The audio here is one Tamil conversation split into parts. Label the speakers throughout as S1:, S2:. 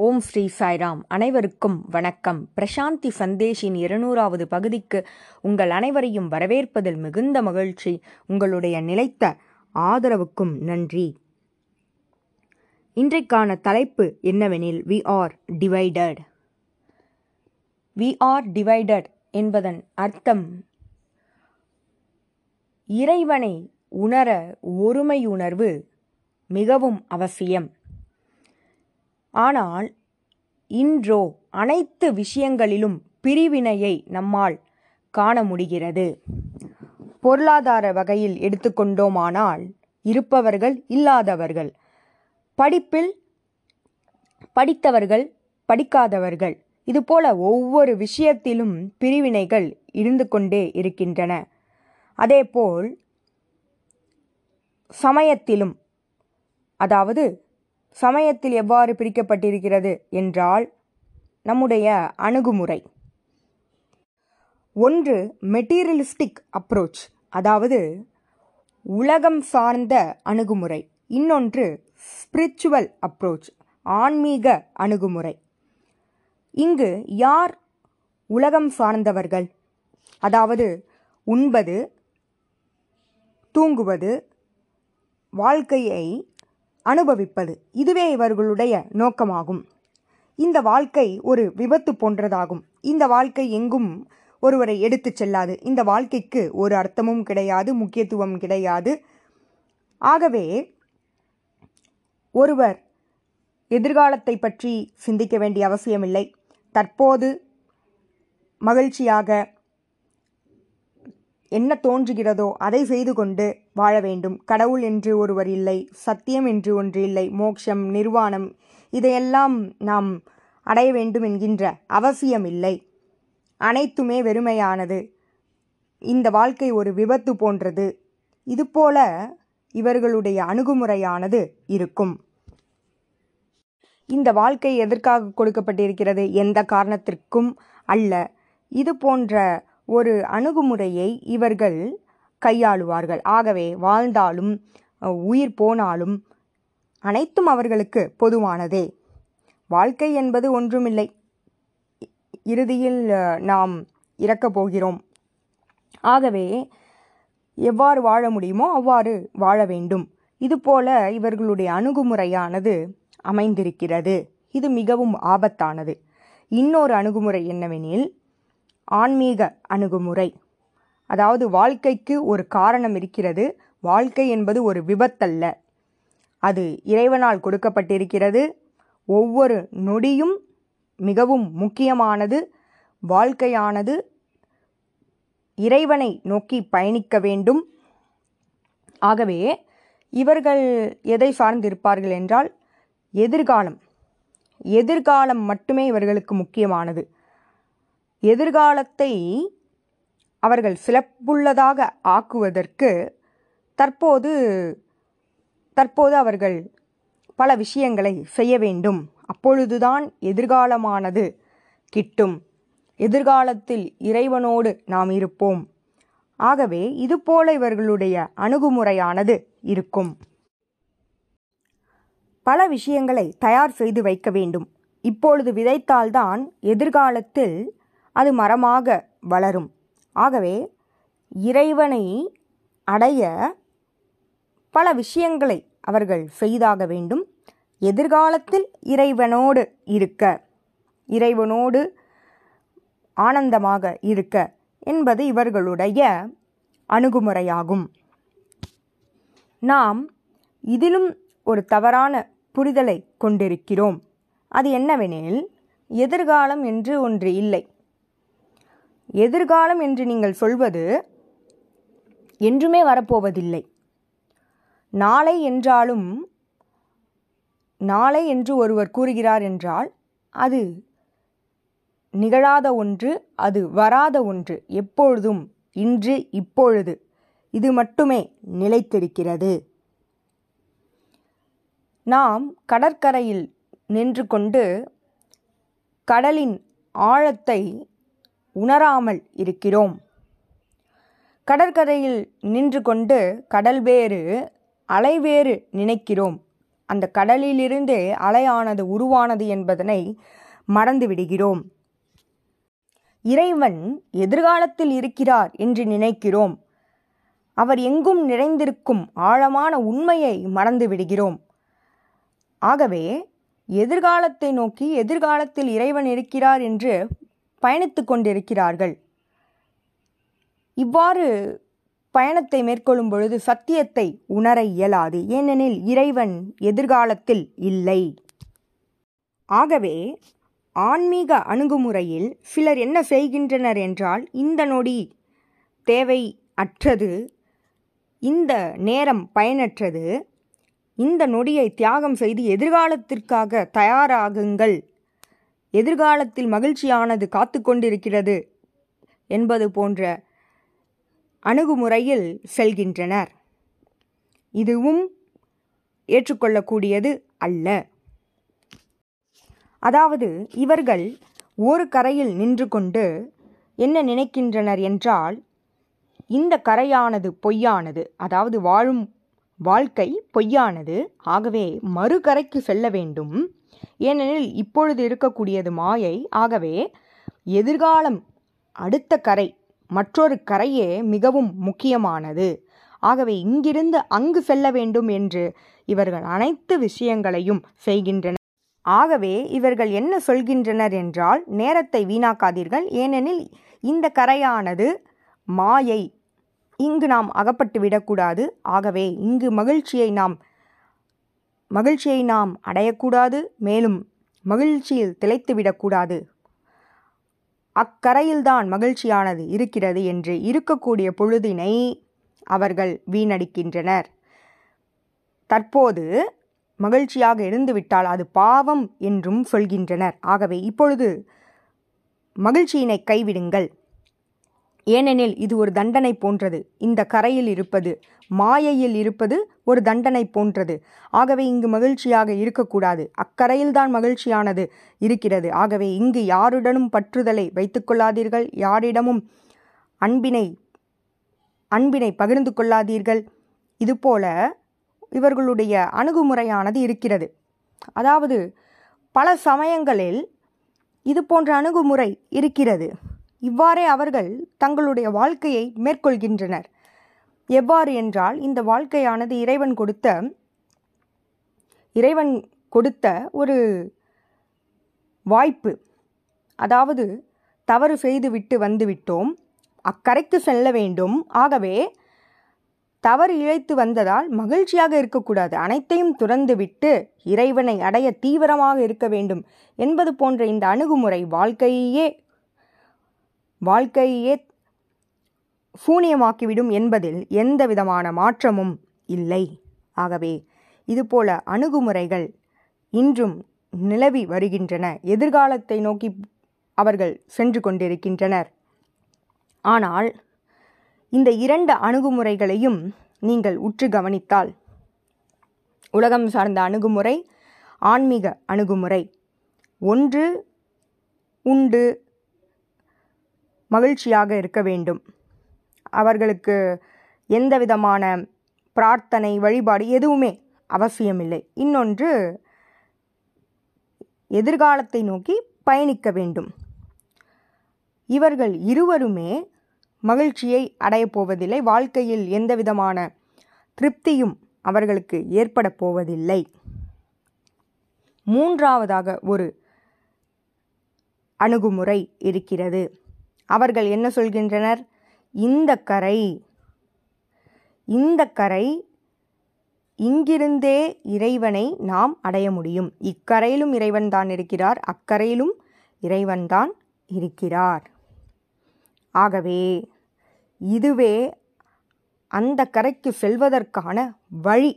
S1: ஓம் ஸ்ரீ சாய்ராம். அனைவருக்கும் வணக்கம். பிரசாந்தி சந்தேஷின் இருநூறாவது பகுதிக்கு உங்கள் அனைவரையும் வரவேற்பதில் மிகுந்த மகிழ்ச்சி. உங்களுடைய நிலைத்த ஆதரவுக்கும் நன்றி. இன்றைக்கான தலைப்பு என்னவெனில் we are divided we are divided என்பதன் அர்த்தம் இறைவனை உணர ஒருமையுணர்வு மிகவும் அவசியம். ஆனால் இன்றோ அனைத்து விஷயங்களிலும் பிரிவினையை நம்மால் காண முடிகிறது. பொருளாதார வகையில் எடுத்துக்கொண்டோமானால் இருப்பவர்கள் இல்லாதவர்கள் படிப்பில் படித்தவர்கள் படிக்காதவர்கள் இதுபோல ஒவ்வொரு விஷயத்திலும் பிரிவினைகள் இருந்து கொண்டே இருக்கின்றன. அதேபோல் சமயத்திலும் அதாவது சமயத்தில் எவ்வாறு பிரிக்கப்பட்டிருக்கிறது என்றால் நம்முடைய அணுகுமுறை. ஒன்று மெட்டீரியலிஸ்டிக் அப்ரோச் அதாவது உலகம் சார்ந்த அணுகுமுறை. இன்னொன்று ஸ்பிரிச்சுவல் அப்ரோச் ஆன்மீக அணுகுமுறை. இங்கு யார் உலகம் சார்ந்தவர்கள்? அதாவது உண்பது தூங்குவது வாழ்க்கையை அனுபவிப்பது இதுவே இவர்களுடைய நோக்கமாகும். இந்த வாழ்க்கை ஒரு விபத்து போன்றதாகும். இந்த வாழ்க்கை எங்கும் ஒருவரை எடுத்துச் செல்லாது. இந்த வாழ்க்கைக்கு ஒரு அர்த்தமும் கிடையாது முக்கியத்துவம் கிடையாது. ஆகவே ஒருவர் எதிர்காலத்தை பற்றி சிந்திக்க வேண்டிய அவசியமில்லை. தற்போது மகிழ்ச்சியாக என்ன தோன்றுகிறதோ அதை செய்து கொண்டு வாழ வேண்டும். கடவுள் என்று ஒருவர் இல்லை சத்தியம் என்று ஒன்று இல்லை மோட்சம் நிர்வாணம் இதையெல்லாம் நாம் அடைய வேண்டும் என்கின்ற அவசியம் இல்லை அனைத்துமே வெறுமையானது. இந்த வாழ்க்கை ஒரு விபத்து போன்றது. இதுபோல இவர்களுடைய அணுகுமுறையானது இருக்கும். இந்த வாழ்க்கை எதற்காக கொடுக்கப்பட்டிருக்கிறது? எந்த காரணத்திற்கும் அல்ல. இது போன்ற ஒரு அணுகுமுறையை இவர்கள் கையாளுவார்கள். ஆகவே வாழ்ந்தாலும் உயிர் போனாலும் அனைத்தும் அவர்களுக்கு பொதுவானதே. வாழ்க்கை என்பது ஒன்றுமில்லை. இறுதியில் நாம் இறக்கப் போகிறோம். ஆகவே எவ்வாறு வாழ முடியுமோ அவ்வாறு வாழ வேண்டும். இதுபோல இவர்களுடைய அணுகுமுறையானது அமைந்திருக்கிறது. இது மிகவும் ஆபத்தானது. இன்னொரு அணுகுமுறை என்னவெனில் ஆன்மீக அணுகுமுறை. அதாவது வாழ்க்கைக்கு ஒரு காரணம் இருக்கிறது வாழ்க்கை என்பது ஒரு விபத்தல்ல. அது இறைவனால் கொடுக்கப்பட்டிருக்கிறது. ஒவ்வொரு நொடியும் மிகவும் முக்கியமானது வாழ்க்கையானது. இறைவனை நோக்கி பயணிக்க வேண்டும். ஆகவே இவர்கள் எதை சார்ந்திருப்பார்கள் என்றால் எதிர்காலம். எதிர்காலம் மட்டுமே இவர்களுக்கு முக்கியமானது. எதிர்காலத்தை அவர்கள் சிறப்புள்ளதாக ஆக்குவதற்கு தற்போது தற்போது அவர்கள் பல விஷயங்களை செய்ய வேண்டும். அப்பொழுதுதான் எதிர்காலமானது கிட்டும். எதிர்காலத்தில் இறைவனோடு நாம் இருப்போம். ஆகவே இதுபோல இவர்களுடைய அணுகுமுறையானது இருக்கும். பல விஷயங்களை தயார் செய்து வைக்க வேண்டும். இப்பொழுது விதைத்தால்தான் எதிர்காலத்தில் அது மரமாக வளரும். ஆகவே இறைவனை அடைய பல விஷயங்களை அவர்கள் செய்தாக வேண்டும். எதிர்காலத்தில் இறைவனோடு இருக்க இறைவனோடு ஆனந்தமாக இருக்க என்பது இவர்களுடைய அணுகுமுறையாகும். நாம் இதிலும் ஒரு தவறான புரிதலை கொண்டிருக்கிறோம். அது என்னவெனில் எதிர்காலம் என்று ஒன்று இல்லை. எதிர்காலம் என்று நீங்கள் சொல்வது என்றுமே வரப்போவதில்லை. நாளை என்றாலும் நாளை என்று ஒருவர் கூறுகிறார் என்றால் அது நிகழாத ஒன்று அது வராத ஒன்று எப்பொழுதும் இன்று இப்பொழுது இது மட்டுமே நிலைத்திருக்கிறது. நாம் கடற்கரையில் நின்று கொண்டு கடலின் ஆழத்தை உணராமல் இருக்கிறோம். கடற்கரையில் நின்று கொண்டு கடல் வேறு அலை வேறு நினைக்கிறோம். அந்த கடலிலிருந்தே அலையானது உருவானது என்பதனை மறந்து விடுகிறோம். இறைவன் எதிர்காலத்தில் இருக்கிறார் என்று நினைக்கிறோம். அவர் எங்கும் நிறைந்திருக்கும் ஆழமான உண்மையை மறந்து விடுகிறோம். ஆகவே எதிர்காலத்தை நோக்கி எதிர்காலத்தில் இறைவன் இருக்கிறார் என்று பயணித்து கொண்டிருக்கிறார்கள். இவ்வாறு பயணத்தை மேற்கொள்ளும் பொழுது சத்தியத்தை உணர இயலாது. ஏனெனில் இறைவன் எதிர்காலத்தில் இல்லை. ஆகவே ஆன்மீக அணுகுமுறையில் சிலர் என்ன செய்கின்றனர் என்றால் இந்த நொடி தேவை அற்றது இந்த நேரம் பயனற்றது இந்த நொடியை தியாகம் செய்து எதிர்காலத்திற்காக தயாராகுங்கள் எதிர்காலத்தில் மகிழ்ச்சியானது காத்து கொண்டிருக்கிறது என்பது போன்ற அணுகுமுறையில் செல்கின்றனர். இதுவும் ஏற்றுக்கொள்ளக்கூடியது அல்ல. அதாவது இவர்கள் ஒரு கரையில் நின்று கொண்டு என்ன நினைக்கின்றனர் என்றால் இந்த கரையானது பொய்யானது அதாவது வாழும் வாழ்க்கை பொய்யானது ஆகவே மறுகரைக்கு செல்ல வேண்டும். ஏனெனில் இப்பொழுது இருக்கக்கூடியது மாயை. ஆகவே எதிர்காலம் அடுத்த கரை மற்றொரு கரையே மிகவும் முக்கியமானது. ஆகவே இங்கிருந்து அங்கு செல்ல வேண்டும் என்று இவர்கள் அனைத்து விஷயங்களையும் செய்கின்றனர். ஆகவே இவர்கள் என்ன சொல்கின்றனர் என்றால் நேரத்தை வீணாக்காதீர்கள். ஏனெனில் இந்த கரையானது மாயை. இங்கு நாம் அகப்பட்டு விடக்கூடாது. ஆகவே இங்கு மகிழ்ச்சியை நாம் மகிழ்ச்சியை நாம் அடையக்கூடாது மேலும் மகிழ்ச்சியில் திளைத்துவிடக்கூடாது அக்கரையில்தான் மகிழ்ச்சியானது இருக்கிறது என்று இருக்கக்கூடிய பொழுதினை அவர்கள் வீணடிக்கின்றனர். தற்போது மகிழ்ச்சியாக இருந்துவிட்டால் அது பாவம் என்றும் சொல்கின்றனர். ஆகவே இப்பொழுது மகிழ்ச்சியினை கைவிடுங்கள். ஏனெனில் இது ஒரு தண்டனை போன்றது. இந்த கரையில் இருப்பது மாயையில் இருப்பது ஒரு தண்டனை போன்றது. ஆகவே இங்கு மகிழ்ச்சியாக இருக்கக்கூடாது. அக்கரையில்தான் மகிழ்ச்சியானது இருக்கிறது. ஆகவே இங்கு யாருடனும் பற்றுதலை வைத்துக்கொள்ளாதீர்கள் யாரிடமும் அன்பினை அன்பினை பகிர்ந்து கொள்ளாதீர்கள். இதுபோல இவர்களுடைய அணுகுமுறையானது இருக்கிறது. அதாவது பல சமயங்களில் இது போன்ற அணுகுமுறை இருக்கிறது. இவ்வாறே அவர்கள் தங்களுடைய வாழ்க்கையை மேற்கொள்கின்றனர். எவ்வாறு என்றால் இந்த வாழ்க்கையானது இறைவன் கொடுத்த இறைவன் கொடுத்த ஒரு வாய்ப்பு. அதாவது தவறு செய்துவிட்டு வந்துவிட்டோம் அக்கரைக்கு செல்ல வேண்டும். ஆகவே தவறு இழைத்து வந்ததால் மகிழ்ச்சியாக இருக்கக்கூடாது. அனைத்தையும் துறந்துவிட்டு இறைவனை அடைய தீவிரமாக இருக்க வேண்டும் என்பது போன்ற இந்த அணுகுமுறை வாழ்க்கையே வாழ்க்கையே சூனியமாக்கிவிடும் என்பதில் எந்த விதமான மாற்றமும் இல்லை. ஆகவே இதுபோல அணுகுமுறைகள் இன்றும் நிலவி வருகின்றன. எதிர்காலத்தை நோக்கி அவர்கள் சென்று கொண்டிருக்கின்றனர். ஆனால் இந்த இரண்டு அணுகுமுறைகளையும் நீங்கள் உற்று கவனித்தால் உலகம் சார்ந்த அணுகுமுறை ஆன்மீக அணுகுமுறை. ஒன்று உண்டு மகிழ்ச்சியாக இருக்க வேண்டும். அவர்களுக்கு எந்த விதமான பிரார்த்தனை வழிபாடு எதுவுமே அவசியமில்லை. இன்னொன்று எதிர்காலத்தை நோக்கி பயணிக்க வேண்டும். இவர்கள் இருவருமே மகிழ்ச்சியை அடையப் போவதில்லை. வாழ்க்கையில் எந்த விதமான திருப்தியும் அவர்களுக்கு ஏற்பட போவதில்லை. மூன்றாவதாக ஒரு அணுகுமுறை இருக்கிறது. அவர்கள் என்ன சொல்கின்றனர்? இந்த கரை இந்த கரை இங்கிருந்தே இறைவனை நாம் அடைய முடியும். இக்கரையிலும் இறைவன் தான் இருக்கிறார் அக்கரையிலும் இறைவன்தான் இருக்கிறார். ஆகவே இதுவே அந்த கரைக்கு செல்வதற்கான வழி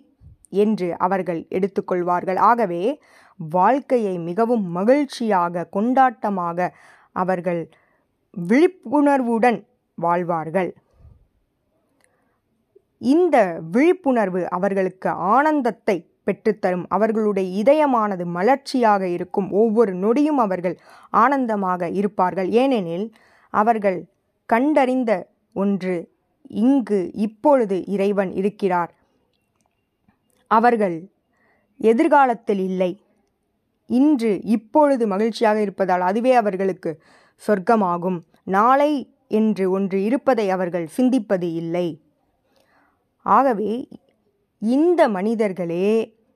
S1: என்று அவர்கள் எடுத்துக்கொள்வார்கள் ஆகவே வாழ்க்கையை மிகவும் மகிழ்ச்சியாக கொண்டாட்டமாக அவர்கள் விழிப்புணர்வுடன் வாழ்வார்கள். இந்த விழிப்புணர்வு அவர்களுக்கு ஆனந்தத்தை பெற்றுத்தரும். அவர்களுடைய இதயமானது மலர்ச்சியாக இருக்கும். ஒவ்வொரு நொடியும் அவர்கள் ஆனந்தமாக இருப்பார்கள். ஏனெனில் அவர்கள் கண்டறிந்த ஒன்று இங்கு இப்பொழுது இறைவன் இருக்கிறார். அவர்கள் எதிர்காலத்தில் இல்லை. இன்று இப்பொழுது மகிழ்ச்சியாக இருப்பதால் அதுவே அவர்களுக்கு சொர்க்கமாகும். நாளை என்று ஒன்று இருப்பதை அவர்கள் சிந்திப்பது இல்லை. ஆகவே இந்த மனிதர்களே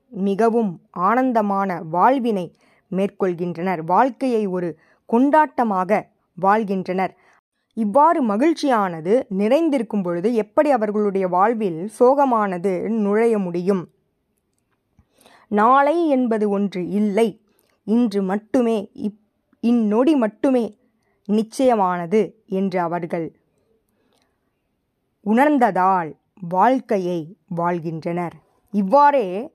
S1: மிகவும் ஆனந்தமான வாழ்வினை மேற்கொள்கின்றனர். வாழ்க்கையை ஒரு கொண்டாட்டமாக வாழ்கின்றனர். இவ்வாறு மகிழ்ச்சியானது நிறைந்திருக்கும் பொழுது எப்படி அவர்களுடைய வாழ்வில் சோகமானது நுழைய முடியும்? நாளை என்பது ஒன்று இல்லை. இன்று மட்டுமே இப் இந்நொடி மட்டுமே நிச்சயமானது என்று அவர்கள் உணர்ந்ததால் வாழ்க்கையை வாழ்கின்றனர். இவ்வாறே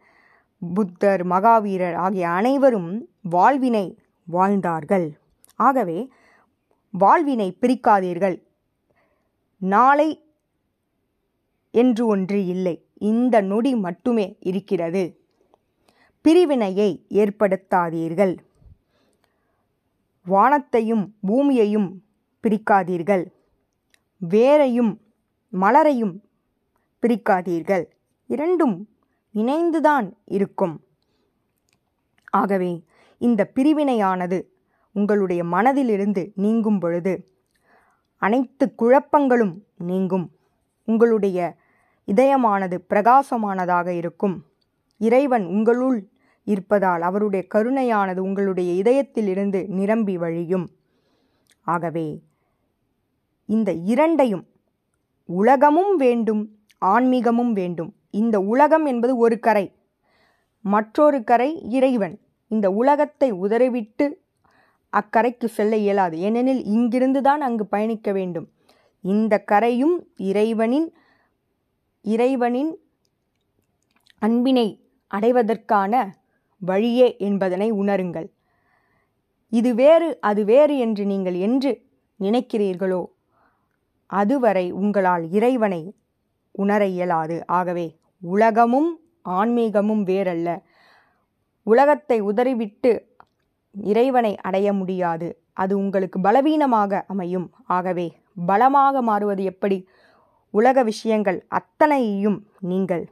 S1: புத்தர் மகாவீரர் ஆகிய அனைவரும் வாழ்வினை வாழ்ந்தார்கள். ஆகவே வாழ்வினை பிரிக்காதீர்கள். நாளை என்று ஒன்று இல்லை. இந்த நொடி மட்டுமே இருக்கிறது. பிரிவினையை ஏற்படுத்தாதீர்கள். வானத்தையும் பூமியையும் பிரிக்காதீர்கள். வேரையும் மலரையும் பிரிக்காதீர்கள். இரண்டும் இணைந்துதான் இருக்கும். ஆகவே இந்த பிரிவினையானது உங்களுடைய மனதிலிருந்து நீங்கும் பொழுது அனைத்து குழப்பங்களும் நீங்கும். உங்களுடைய இதயமானது பிரகாசமானதாக இருக்கும். இறைவன் உங்களுள் இருப்பதால் அவருடைய கருணையானது உங்களுடைய இதயத்திலிருந்து நிரம்பி வழியும். ஆகவே இந்த இரண்டையும் உலகமும் வேண்டும் ஆன்மீகமும் வேண்டும். இந்த உலகம் என்பது ஒரு கரை மற்றொரு கரை இறைவன். இந்த உலகத்தை உதறிவிட்டு அக்கரைக்கு செல்ல இயலாது. ஏனெனில் இங்கிருந்து தான் அங்கு பயணிக்க வேண்டும். இந்த கரையும் இறைவனின் இறைவனின் அன்பினை அடைவதற்கான வழியே என்பதனை உணருங்கள். இது வேறு அது வேறு என்று நீங்கள் என்று நினைக்கிறீர்களோ அதுவரை உங்களால் இறைவனை உணர இயலாது. ஆகவே உலகமும் ஆன்மீகமும் வேறல்ல. உலகத்தை உதறிவிட்டு இறைவனை அடைய முடியாது. அது உங்களுக்கு பலவீனமாக அமையும். ஆகவே பலமாக மாறுவது எப்படி? உலக விஷயங்கள் அத்தனையையும் நீங்கள்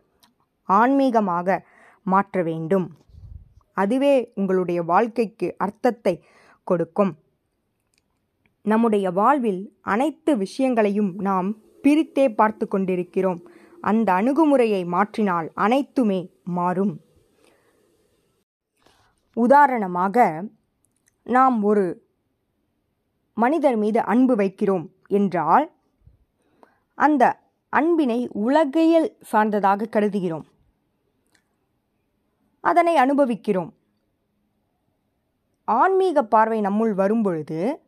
S1: ஆன்மீகமாக மாற்ற வேண்டும். அதுவே உங்களுடைய வாழ்க்கைக்கு அர்த்தத்தை கொடுக்கும். நம்முடைய வாழ்வில் அனைத்து விஷயங்களையும் நாம் பிரித்தே பார்த்து கொண்டிருக்கிறோம். அந்த அணுகுமுறையை மாற்றினால் அனைத்துமே மாறும். உதாரணமாக நாம் ஒரு மனிதர் மீது அன்பு வைக்கிறோம் என்றால் அந்த அன்பினை உலகியல் சார்ந்ததாக கருதுகிறோம். அதனை அனுபவிக்கிறோம். ஆன்மீக பார்வை நம்முள் வரும்பொழுது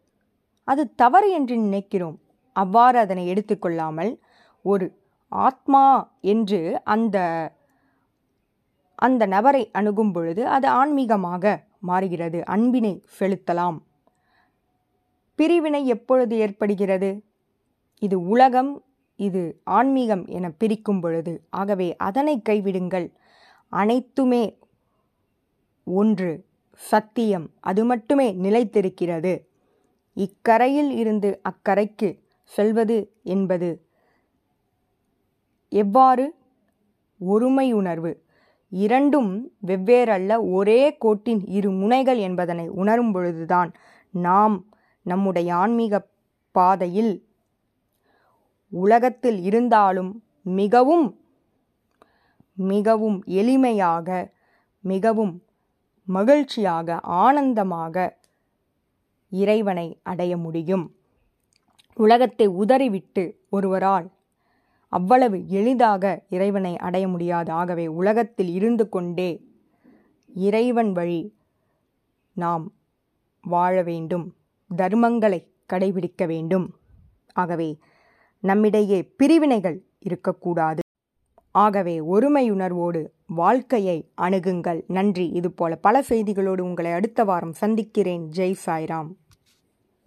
S1: அது தவறு என்று நினைக்கிறோம். அவ்வாறு அதனை எடுத்துக்கொள்ளாமல் ஒரு ஆத்மா என்று அந்த அந்த நபரை அணுகும் பொழுது அது ஆன்மீகமாக மாறுகிறது. அன்பினை செலுத்தலாம். பிரிவினை எப்பொழுது ஏற்படுகிறது? இது உலகம் இது ஆன்மீகம் என பிரிக்கும் பொழுது. ஆகவே அதனை கைவிடுங்கள். அனைத்துமே ஒன்று சத்தியம். அது மட்டுமே நிலைத்திருக்கிறது. இக்கரையில் இருந்து அக்கரைக்கு செல்வது என்பது எவ்வாறு? ஒருமையுணர்வு. இரண்டும் வெவ்வேறல்ல. ஒரே கோட்டின் இரு முனைகள் என்பதனை உணரும் பொழுதுதான் நாம் நம்முடைய ஆன்மீக பாதையில் உலகத்தில் இருந்தாலும் மிகவும் மிகவும் எளிமையாக மிகவும் மகிழ்ச்சியாக ஆனந்தமாக இறைவனை அடைய முடியும். உலகத்தை உதறிவிட்டு ஒருவரால் அவ்வளவு எளிதாக இறைவனை அடைய முடியாது. ஆகவே உலகத்தில் இருந்து கொண்டே இறைவன் வழி நாம் வாழ வேண்டும். தர்மங்களை கடைபிடிக்க வேண்டும். ஆகவே நம்மிடையே பிரிவினைகள் இருக்கக்கூடாது. ஆகவே ஒருமையுணர்வோடு வாழ்க்கையை அணுகுங்கள். நன்றி. இதுபோல பல செய்திகளோடு உங்களை அடுத்த வாரம் சந்திக்கிறேன். ஜெய் சாய்ராம்.